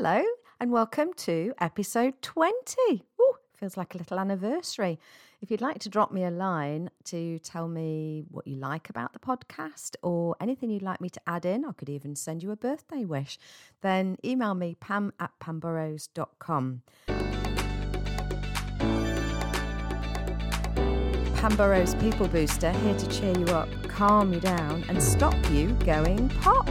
Hello, and welcome to episode 20. Ooh, feels like a little anniversary. If you'd like to drop me a line to tell me what you like about the podcast or anything you'd like me to add in, I could even send you a birthday wish, then email me pam at pamburrows.com. Pam People Booster here to cheer you up, calm you down, and stop you going pop.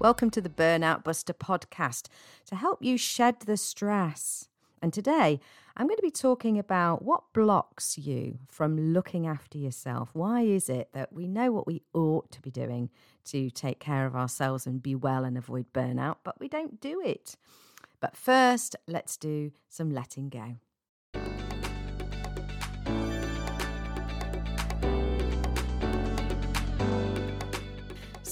Welcome to the Burnout Buster podcast to help you shed the stress. And today I'm going to be talking about what blocks you from looking after yourself. Why is it that we know what we ought to be doing to take care of ourselves and be well and avoid burnout, but we don't do it? But first, let's do some letting go.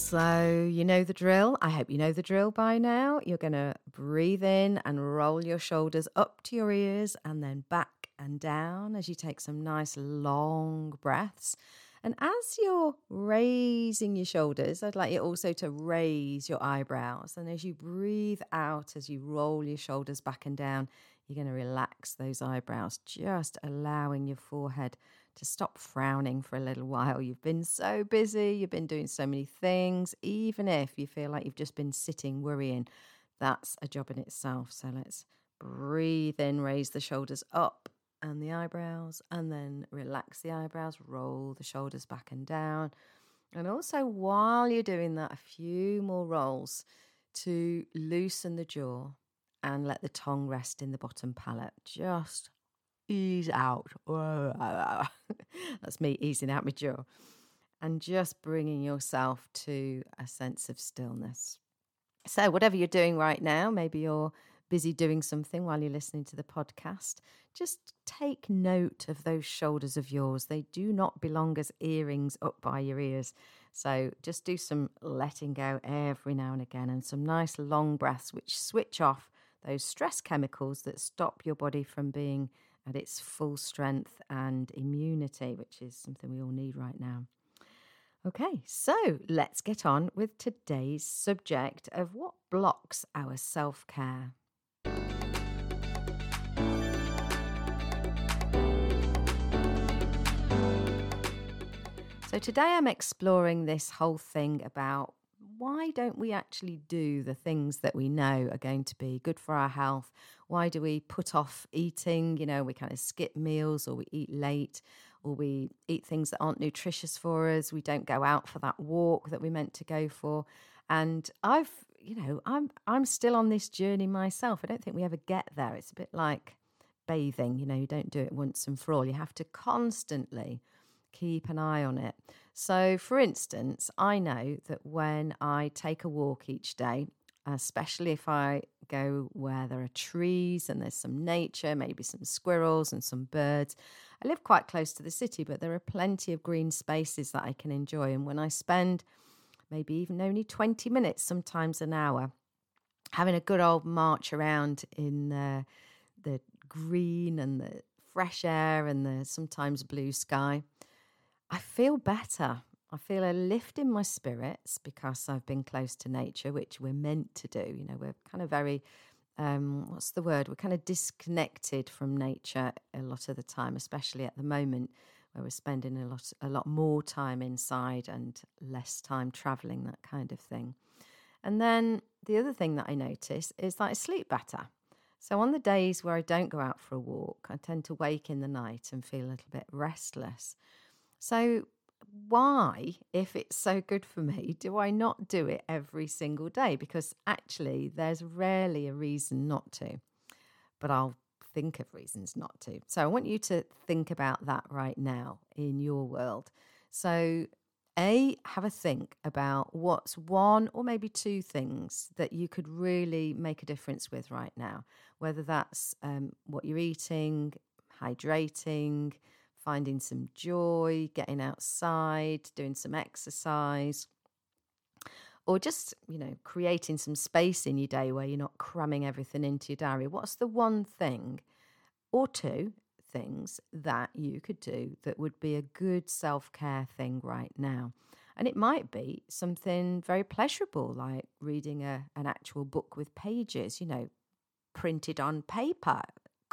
So, you know the drill. I hope you know the drill by now. You're going to breathe in and roll your shoulders up to your ears and then back and down as you take some nice long breaths. And as you're raising your shoulders, I'd like you also to raise your eyebrows. And as you breathe out, as you roll your shoulders back and down, you're going to relax those eyebrows, just allowing your forehead to stop frowning for a little while. You've been so busy, you've been doing so many things, even if you feel like you've just been sitting worrying, that's a job in itself. So let's breathe in, raise the shoulders up and the eyebrows, and then relax the eyebrows, roll the shoulders back and down. And also, while you're doing that, a few more rolls to loosen the jaw and let the tongue rest in the bottom palate. Just ease out. That's me easing out my jaw. And just bringing yourself to a sense of stillness. So, whatever you're doing right now, maybe you're busy doing something while you're listening to the podcast, just take note of those shoulders of yours. They do not belong as earrings up by your ears. So, just do some letting go every now and again and some nice long breaths, which switch off those stress chemicals that stop your body from being at its full strength and immunity, which is something we all need right now. Okay, so let's get on with today's subject of what blocks our self care. So, today I'm exploring this whole thing about why don't we actually do the things that we know are going to be good for our health? Why do we put off eating? You know, we kind of skip meals or we eat late or we eat things that aren't nutritious for us. We don't go out for that walk that we meant to go for. And I've, you know, I'm I'm still on this journey myself. I don't think we ever get there. It's a bit like bathing, you know, you don't do it once and for all. You have to constantly keep an eye on it. So, for instance, I know that when I take a walk each day, especially if I go where there are trees and there's some nature, maybe some squirrels and some birds. I live quite close to the city, but there are plenty of green spaces that I can enjoy. And when I spend maybe even only 20 minutes, sometimes an hour, having a good old march around in the, the green and the fresh air and the sometimes blue sky, I feel better. I feel a lift in my spirits because I've been close to nature, which we're meant to do. You know, we're kind of very, um, what's the word? We're kind of disconnected from nature a lot of the time, especially at the moment where we're spending a lot, a lot more time inside and less time traveling, that kind of thing. And then the other thing that I notice is that I sleep better. So on the days where I don't go out for a walk, I tend to wake in the night and feel a little bit restless. So, why, if it's so good for me, do I not do it every single day? Because actually, there's rarely a reason not to, but I'll think of reasons not to. So, I want you to think about that right now in your world. So, a, have a think about what's one or maybe two things that you could really make a difference with right now, whether that's um, what you're eating, hydrating, finding some joy, getting outside, doing some exercise, or just, you know, creating some space in your day where you're not cramming everything into your diary. What's the one thing or two things that you could do that would be a good self care thing right now? And it might be something very pleasurable, like reading a, an actual book with pages, you know, printed on paper.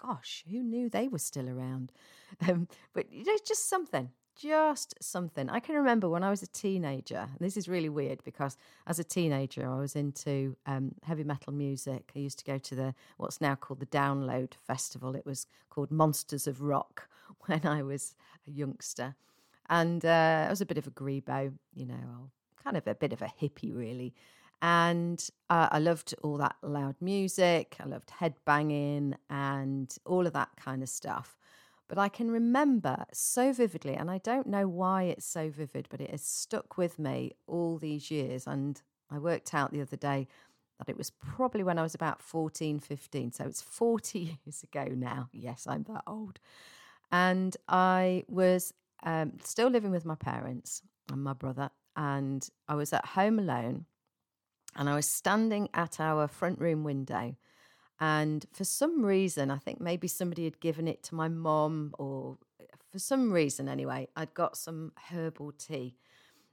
Gosh, who knew they were still around? Um, but you know, just something, just something. I can remember when I was a teenager, this is really weird because as a teenager, I was into um, heavy metal music. I used to go to the what's now called the Download Festival. It was called Monsters of Rock when I was a youngster. And uh, I was a bit of a grebo, you know, kind of a bit of a hippie, really. And uh, I loved all that loud music. I loved headbanging and all of that kind of stuff. But I can remember so vividly, and I don't know why it's so vivid, but it has stuck with me all these years. And I worked out the other day that it was probably when I was about 14, 15. So it's 40 years ago now. Yes, I'm that old. And I was um, still living with my parents and my brother, and I was at home alone, and I was standing at our front room window. And for some reason, I think maybe somebody had given it to my mom, or uh, for some reason anyway, I'd got some herbal tea.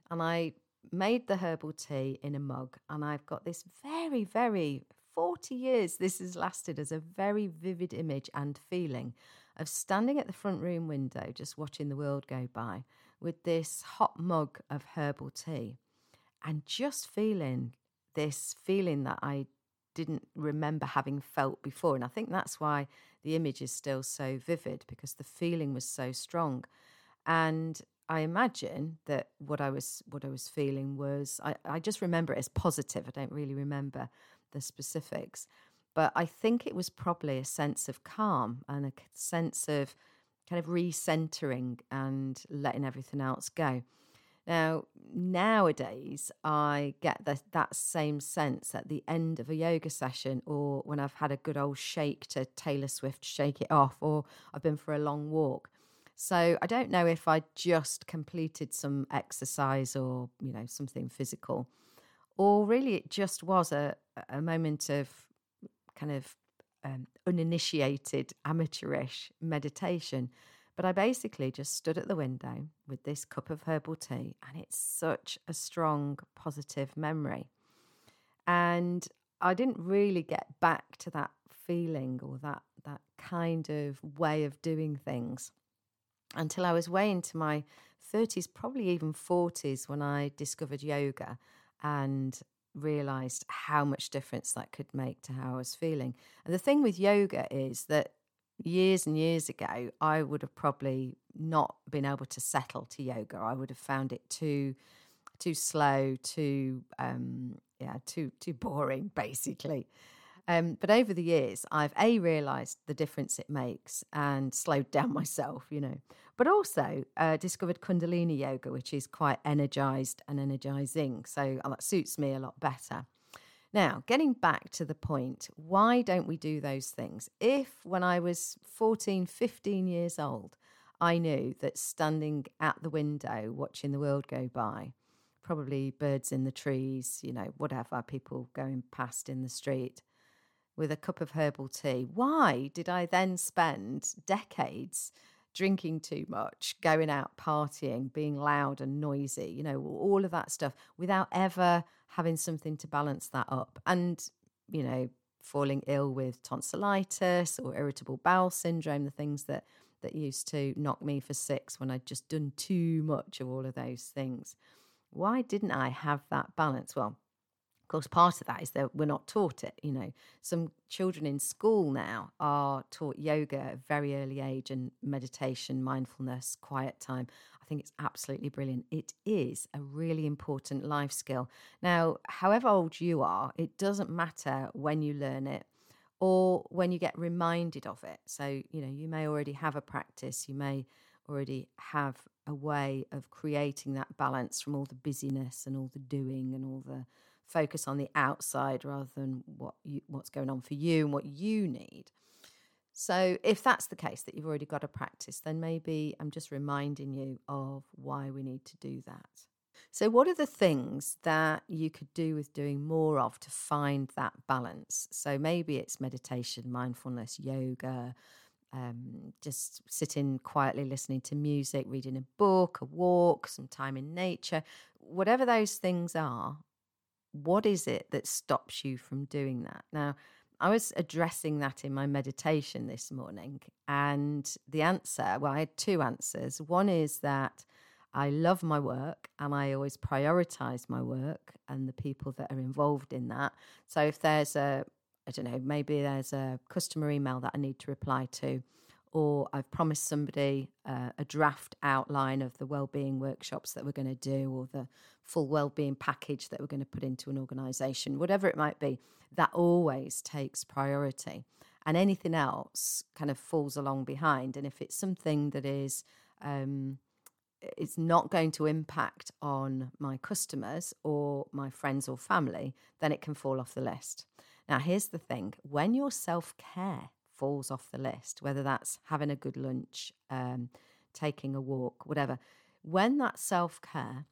And I made the herbal tea in a mug. And I've got this very, very 40 years, this has lasted as a very vivid image and feeling of standing at the front room window, just watching the world go by with this hot mug of herbal tea and just feeling this feeling that I didn't remember having felt before. And I think that's why the image is still so vivid because the feeling was so strong. And I imagine that what I was what I was feeling was I, I just remember it as positive. I don't really remember the specifics. But I think it was probably a sense of calm and a sense of kind of recentering and letting everything else go. Now, nowadays, I get the, that same sense at the end of a yoga session or when I've had a good old shake to Taylor Swift Shake It Off or I've been for a long walk. So I don't know if I just completed some exercise or, you know, something physical, or really it just was a, a moment of kind of um, uninitiated, amateurish meditation. But I basically just stood at the window with this cup of herbal tea, and it's such a strong, positive memory. And I didn't really get back to that feeling or that that kind of way of doing things until I was way into my 30s, probably even 40s, when I discovered yoga and realized how much difference that could make to how I was feeling. And the thing with yoga is that years and years ago, I would have probably not been able to settle to yoga. I would have found it too too slow, too um, yeah, too too boring, basically. Um, but over the years, I've a realised the difference it makes and slowed down myself, you know. But also uh, discovered Kundalini yoga, which is quite energized and energizing. So uh, that suits me a lot better. Now, getting back to the point, why don't we do those things? If when I was 14, 15 years old, I knew that standing at the window watching the world go by, probably birds in the trees, you know, whatever, people going past in the street with a cup of herbal tea, why did I then spend decades drinking too much, going out partying, being loud and noisy, you know, all of that stuff without ever having something to balance that up. And, you know, falling ill with tonsillitis or irritable bowel syndrome, the things that that used to knock me for six when I'd just done too much of all of those things. Why didn't I have that balance? Well, course, part of that is that we're not taught it. You know, some children in school now are taught yoga at a very early age and meditation, mindfulness, quiet time. I think it's absolutely brilliant. It is a really important life skill. Now, however old you are, it doesn't matter when you learn it or when you get reminded of it. So, you know, you may already have a practice, you may already have a way of creating that balance from all the busyness and all the doing and all the focus on the outside rather than what you, what's going on for you and what you need. So, if that's the case that you've already got a practice, then maybe I'm just reminding you of why we need to do that. So, what are the things that you could do with doing more of to find that balance? So, maybe it's meditation, mindfulness, yoga, um, just sitting quietly listening to music, reading a book, a walk, some time in nature, whatever those things are, what is it that stops you from doing that? Now, I was addressing that in my meditation this morning, and the answer well, I had two answers. One is that I love my work and I always prioritize my work and the people that are involved in that. So if there's a, I don't know, maybe there's a customer email that I need to reply to, or I've promised somebody uh, a draft outline of the well-being workshops that we're going to do, or the full well-being package that we're going to put into an organisation, whatever it might be, that always takes priority, and anything else kind of falls along behind. And if it's something that is um, it's not going to impact on my customers or my friends or family, then it can fall off the list. Now, here's the thing when your self care falls off the list, whether that's having a good lunch, um, taking a walk, whatever, when that self care,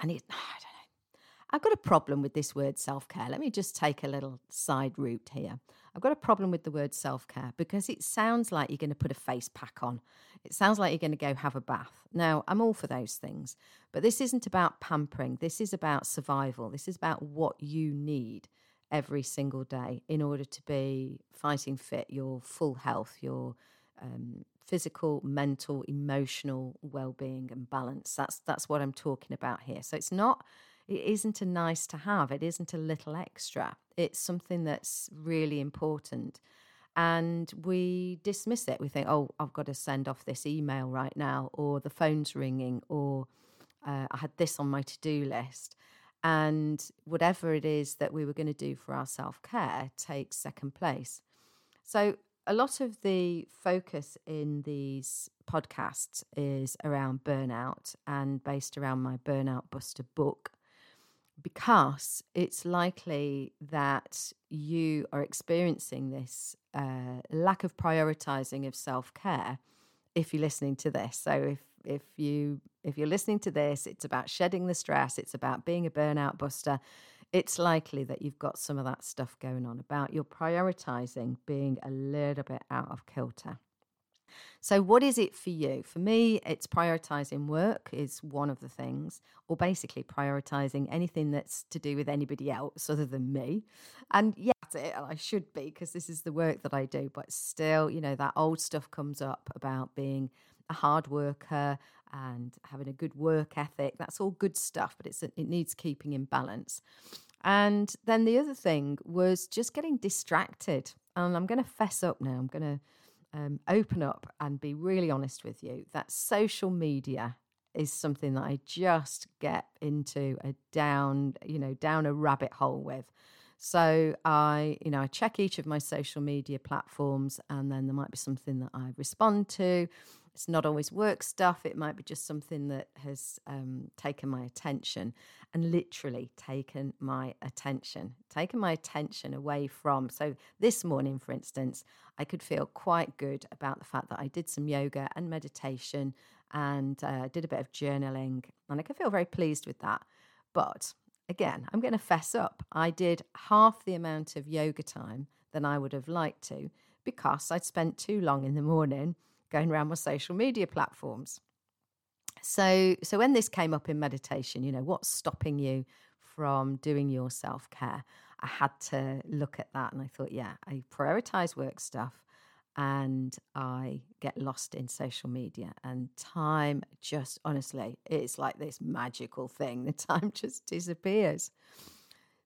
and it, I don't know, I've got a problem with this word self care. Let me just take a little side route here. I've got a problem with the word self care because it sounds like you're going to put a face pack on. It sounds like you're going to go have a bath. Now, I'm all for those things, but this isn't about pampering. This is about survival. This is about what you need every single day in order to be fighting fit, your full health, your um, physical, mental, emotional well-being and balance. That's that's what I'm talking about here. So it's not it isn't a nice to have. It isn't a little extra. It's something that's really important. And we dismiss it. We think, oh, I've got to send off this email right now, or the phone's ringing, or uh, I had this on my to do list. And whatever it is that we were going to do for our self care takes second place. So, a lot of the focus in these podcasts is around burnout and based around my Burnout Buster book because it's likely that you are experiencing this uh, lack of prioritizing of self care if you're listening to this. So if if you if you're listening to this, it's about shedding the stress. It's about being a burnout buster. It's likely that you've got some of that stuff going on about your prioritizing being a little bit out of kilter. So, what is it for you? For me, it's prioritizing work is one of the things, or basically prioritizing anything that's to do with anybody else other than me. And yeah, it. I should be because this is the work that I do. But still, you know, that old stuff comes up about being a hard worker and having a good work ethic. That's all good stuff, but it's it needs keeping in balance. And then the other thing was just getting distracted. And I'm going to fess up now. I'm going to um, open up and be really honest with you that social media is something that I just get into a down, you know, down a rabbit hole with. So I, you know, I check each of my social media platforms and then there might be something that I respond to. It's not always work stuff. It might be just something that has um, taken my attention and literally taken my attention, taken my attention away from. So, this morning, for instance, I could feel quite good about the fact that I did some yoga and meditation and uh, did a bit of journaling, and I could feel very pleased with that. But again, I'm going to fess up. I did half the amount of yoga time than I would have liked to because I'd spent too long in the morning going around my social media platforms. So, so when this came up in meditation, you know, what's stopping you from doing your self care? I had to look at that and I thought, yeah, I prioritize work stuff and I get lost in social media. And time just, honestly, it's like this magical thing. The time just disappears.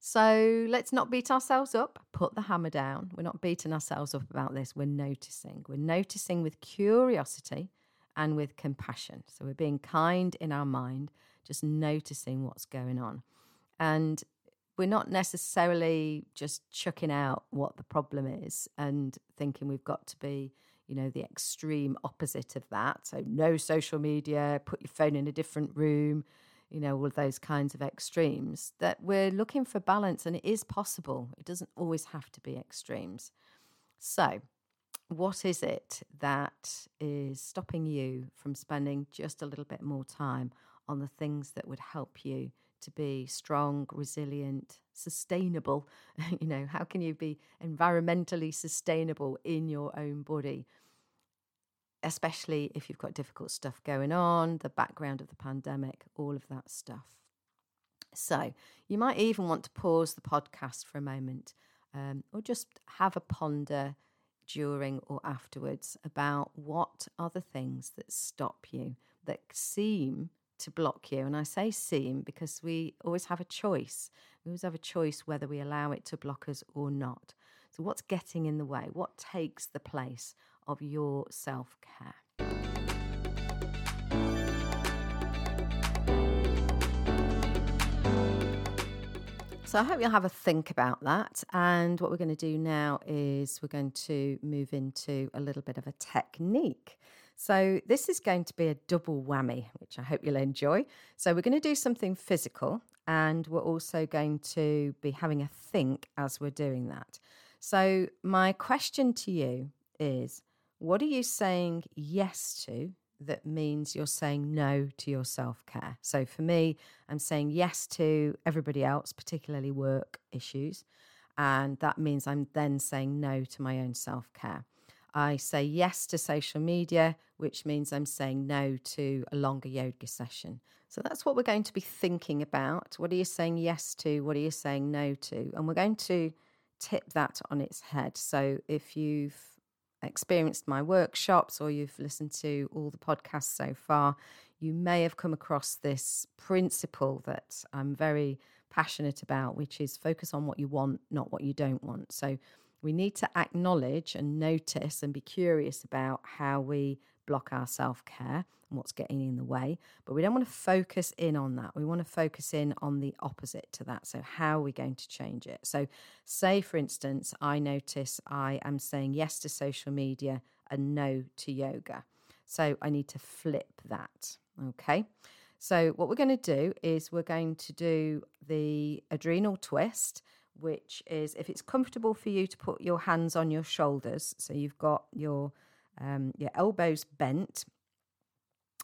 So let's not beat ourselves up, put the hammer down. We're not beating ourselves up about this. We're noticing. We're noticing with curiosity and with compassion. So we're being kind in our mind, just noticing what's going on. And we're not necessarily just chucking out what the problem is and thinking we've got to be, you know, the extreme opposite of that. So no social media, put your phone in a different room, you know, all those kinds of extremes. That we're looking for balance and it is possible. It doesn't always have to be extremes. So, what is it that is stopping you from spending just a little bit more time on the things that would help you to be strong, resilient, sustainable? you know, how can you be environmentally sustainable in your own body? Especially if you've got difficult stuff going on, the background of the pandemic, all of that stuff. So, you might even want to pause the podcast for a moment um, or just have a ponder during or afterwards about what are the things that stop you, that seem to block you. And I say seem because we always have a choice. We always have a choice whether we allow it to block us or not. So, what's getting in the way? What takes the place of your self care? So I hope you'll have a think about that. And what we're going to do now is we're going to move into a little bit of a technique. So this is going to be a double whammy, which I hope you'll enjoy. So we're going to do something physical and we're also going to be having a think as we're doing that. So my question to you is what are you saying yes to that means you're saying no to your self care. So for me, I'm saying yes to everybody else, particularly work issues. And that means I'm then saying no to my own self care. I say yes to social media, which means I'm saying no to a longer yoga session. So that's what we're going to be thinking about. What are you saying yes to? What are you saying no to? And we're going to tip that on its head. So if you've experienced my workshops or you've listened to all the podcasts so far, you may have come across this principle that I'm very passionate about, which is focus on what you want, not what you don't want. So we need to acknowledge and notice and be curious about how we block our self care and what's getting in the way. But we don't want to focus in on that. We want to focus in on the opposite to that. So, how are we going to change it? So, say for instance, I notice I am saying yes to social media and no to yoga. So, I need to flip that. Okay. So, what we're going to do is we're going to do the adrenal twist, which is if it's comfortable for you to put your hands on your shoulders. So, you've got your um, your elbows bent.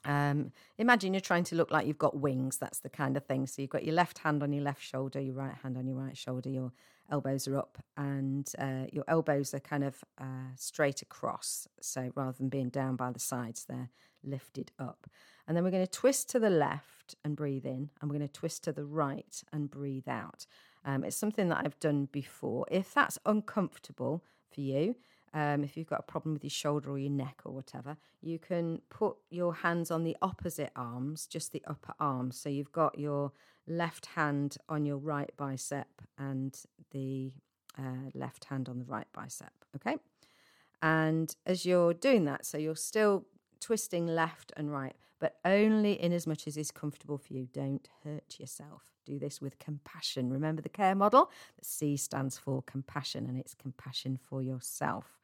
Um, imagine you're trying to look like you've got wings. That's the kind of thing. So you've got your left hand on your left shoulder, your right hand on your right shoulder, your elbows are up, and uh, your elbows are kind of uh, straight across. So rather than being down by the sides, they're lifted up. And then we're going to twist to the left and breathe in, and we're going to twist to the right and breathe out. Um, it's something that I've done before. If that's uncomfortable for you, um, if you've got a problem with your shoulder or your neck or whatever, you can put your hands on the opposite arms, just the upper arms. So you've got your left hand on your right bicep and the uh, left hand on the right bicep. Okay. And as you're doing that, so you're still twisting left and right, but only in as much as is comfortable for you. Don't hurt yourself. Do this with compassion. Remember the care model? The C stands for compassion, and it's compassion for yourself.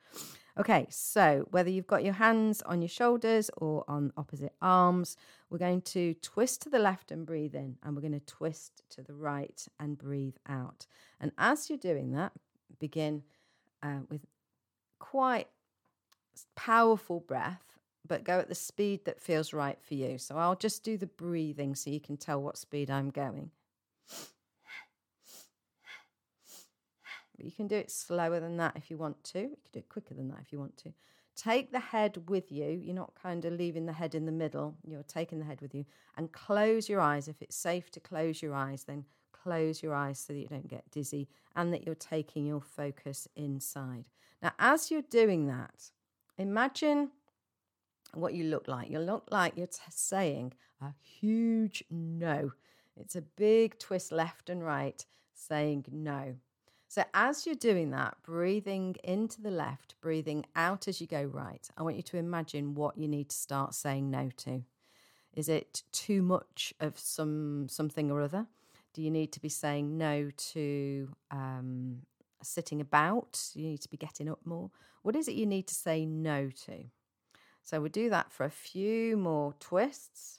Okay, so whether you've got your hands on your shoulders or on opposite arms, we're going to twist to the left and breathe in, and we're going to twist to the right and breathe out. And as you're doing that, begin uh, with quite powerful breath, but go at the speed that feels right for you. So I'll just do the breathing so you can tell what speed I'm going. But you can do it slower than that if you want to. You can do it quicker than that if you want to. Take the head with you. You're not kind of leaving the head in the middle. You're taking the head with you and close your eyes. If it's safe to close your eyes, then close your eyes so that you don't get dizzy and that you're taking your focus inside. Now, as you're doing that, imagine what you look like. You look like you're t- saying a huge no. It's a big twist left and right saying no. So, as you're doing that, breathing into the left, breathing out as you go right, I want you to imagine what you need to start saying no to. Is it too much of some something or other? Do you need to be saying no to um, sitting about? You need to be getting up more. What is it you need to say no to? So we'll do that for a few more twists.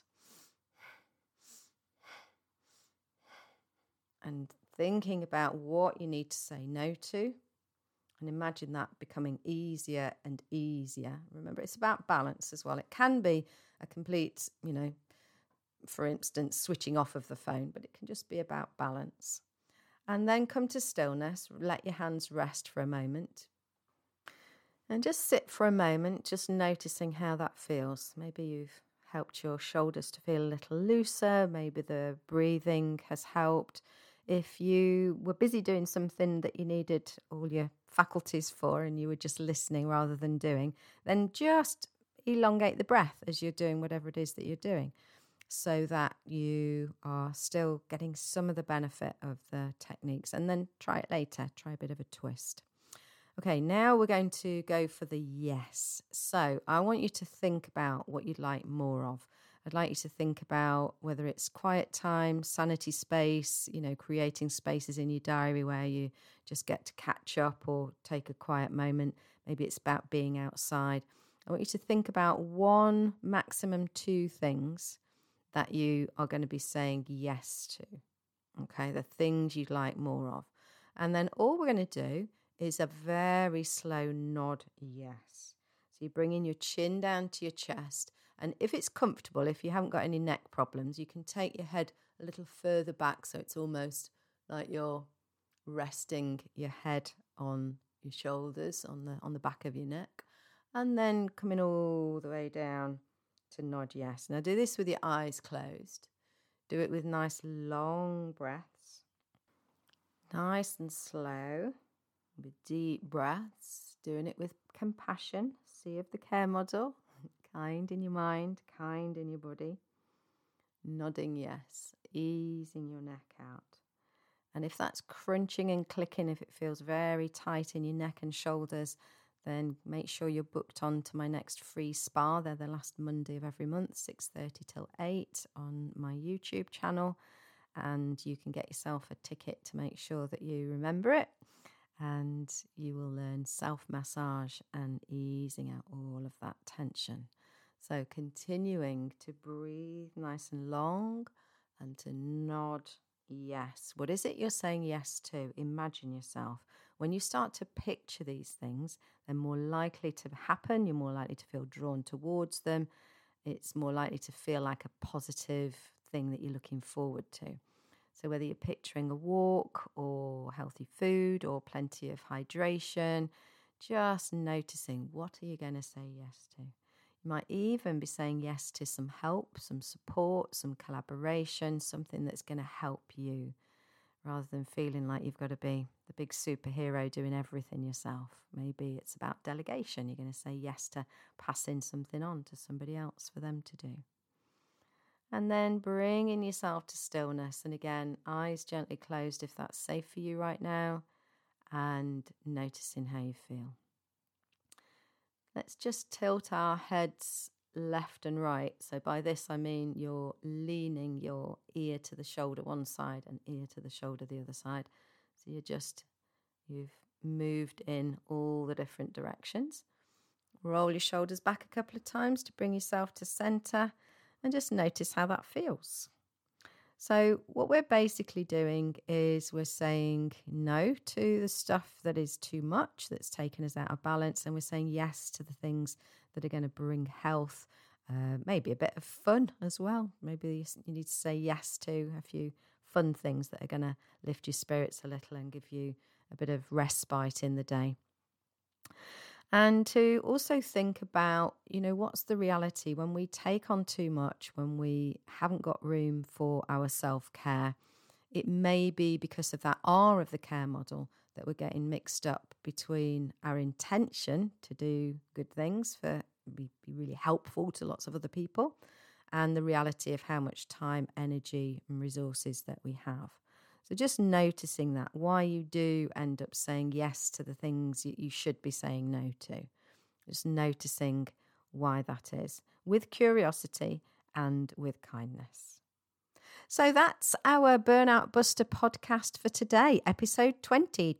And thinking about what you need to say no to. And imagine that becoming easier and easier. Remember, it's about balance as well. It can be a complete, you know, for instance, switching off of the phone, but it can just be about balance. And then come to stillness, let your hands rest for a moment. And just sit for a moment, just noticing how that feels. Maybe you've helped your shoulders to feel a little looser, maybe the breathing has helped. If you were busy doing something that you needed all your faculties for and you were just listening rather than doing, then just elongate the breath as you're doing whatever it is that you're doing so that you are still getting some of the benefit of the techniques. And then try it later, try a bit of a twist. Okay, now we're going to go for the yes. So I want you to think about what you'd like more of. I'd like you to think about whether it's quiet time, sanity space, you know, creating spaces in your diary where you just get to catch up or take a quiet moment. Maybe it's about being outside. I want you to think about one, maximum two things that you are going to be saying yes to. Okay, the things you'd like more of. And then all we're going to do is a very slow nod yes. So you bring in your chin down to your chest. And if it's comfortable, if you haven't got any neck problems, you can take your head a little further back so it's almost like you're resting your head on your shoulders on the on the back of your neck and then coming all the way down to nod yes. Now do this with your eyes closed. Do it with nice long breaths. Nice and slow with deep breaths, doing it with compassion. C of the care model. Kind in your mind, kind in your body. Nodding yes, easing your neck out. And if that's crunching and clicking, if it feels very tight in your neck and shoulders, then make sure you're booked on to my next free spa. They're the last Monday of every month, 6.30 till 8 on my YouTube channel. And you can get yourself a ticket to make sure that you remember it and you will learn self massage and easing out all of that tension. So, continuing to breathe nice and long and to nod yes. What is it you're saying yes to? Imagine yourself. When you start to picture these things, they're more likely to happen. You're more likely to feel drawn towards them. It's more likely to feel like a positive thing that you're looking forward to. So, whether you're picturing a walk or healthy food or plenty of hydration, just noticing what are you going to say yes to. You might even be saying yes to some help, some support, some collaboration, something that's going to help you rather than feeling like you've got to be the big superhero doing everything yourself. Maybe it's about delegation. You're going to say yes to passing something on to somebody else for them to do. And then bringing yourself to stillness. And again, eyes gently closed if that's safe for you right now, and noticing how you feel. Let's just tilt our heads left and right. So, by this, I mean you're leaning your ear to the shoulder one side and ear to the shoulder the other side. So, you're just, you've moved in all the different directions. Roll your shoulders back a couple of times to bring yourself to center and just notice how that feels. So, what we're basically doing is we're saying no to the stuff that is too much, that's taken us out of balance, and we're saying yes to the things that are going to bring health, uh, maybe a bit of fun as well. Maybe you need to say yes to a few fun things that are going to lift your spirits a little and give you a bit of respite in the day and to also think about you know what's the reality when we take on too much when we haven't got room for our self-care it may be because of that r of the care model that we're getting mixed up between our intention to do good things for be, be really helpful to lots of other people and the reality of how much time energy and resources that we have so just noticing that, why you do end up saying yes to the things you should be saying no to. Just noticing why that is with curiosity and with kindness. So that's our Burnout Buster podcast for today, episode 20.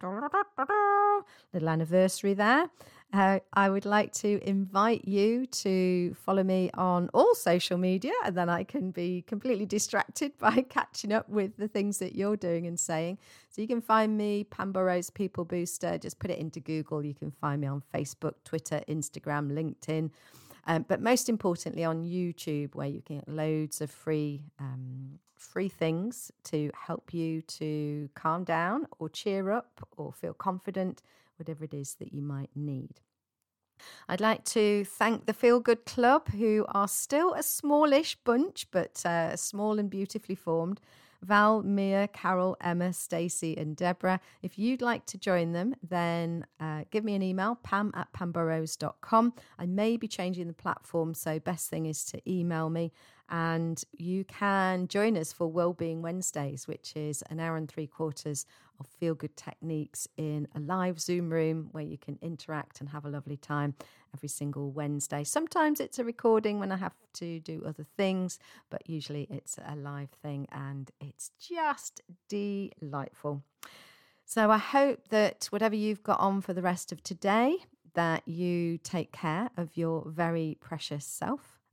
Little anniversary there. Uh, I would like to invite you to follow me on all social media, and then I can be completely distracted by catching up with the things that you're doing and saying. So you can find me, Pam Burrows People Booster. Just put it into Google. You can find me on Facebook, Twitter, Instagram, LinkedIn. Um, but most importantly, on YouTube, where you can get loads of free um, free things to help you to calm down or cheer up or feel confident whatever it is that you might need. I'd like to thank the Feel Good Club, who are still a smallish bunch, but uh, small and beautifully formed. Val, Mia, Carol, Emma, Stacey, and Deborah. If you'd like to join them, then uh, give me an email, pam at pamburrows.com. I may be changing the platform, so best thing is to email me. And you can join us for Wellbeing Wednesdays, which is an hour and three quarters of feel good techniques in a live Zoom room where you can interact and have a lovely time every single Wednesday. Sometimes it's a recording when I have to do other things, but usually it's a live thing and it's just delightful. So I hope that whatever you've got on for the rest of today, that you take care of your very precious self,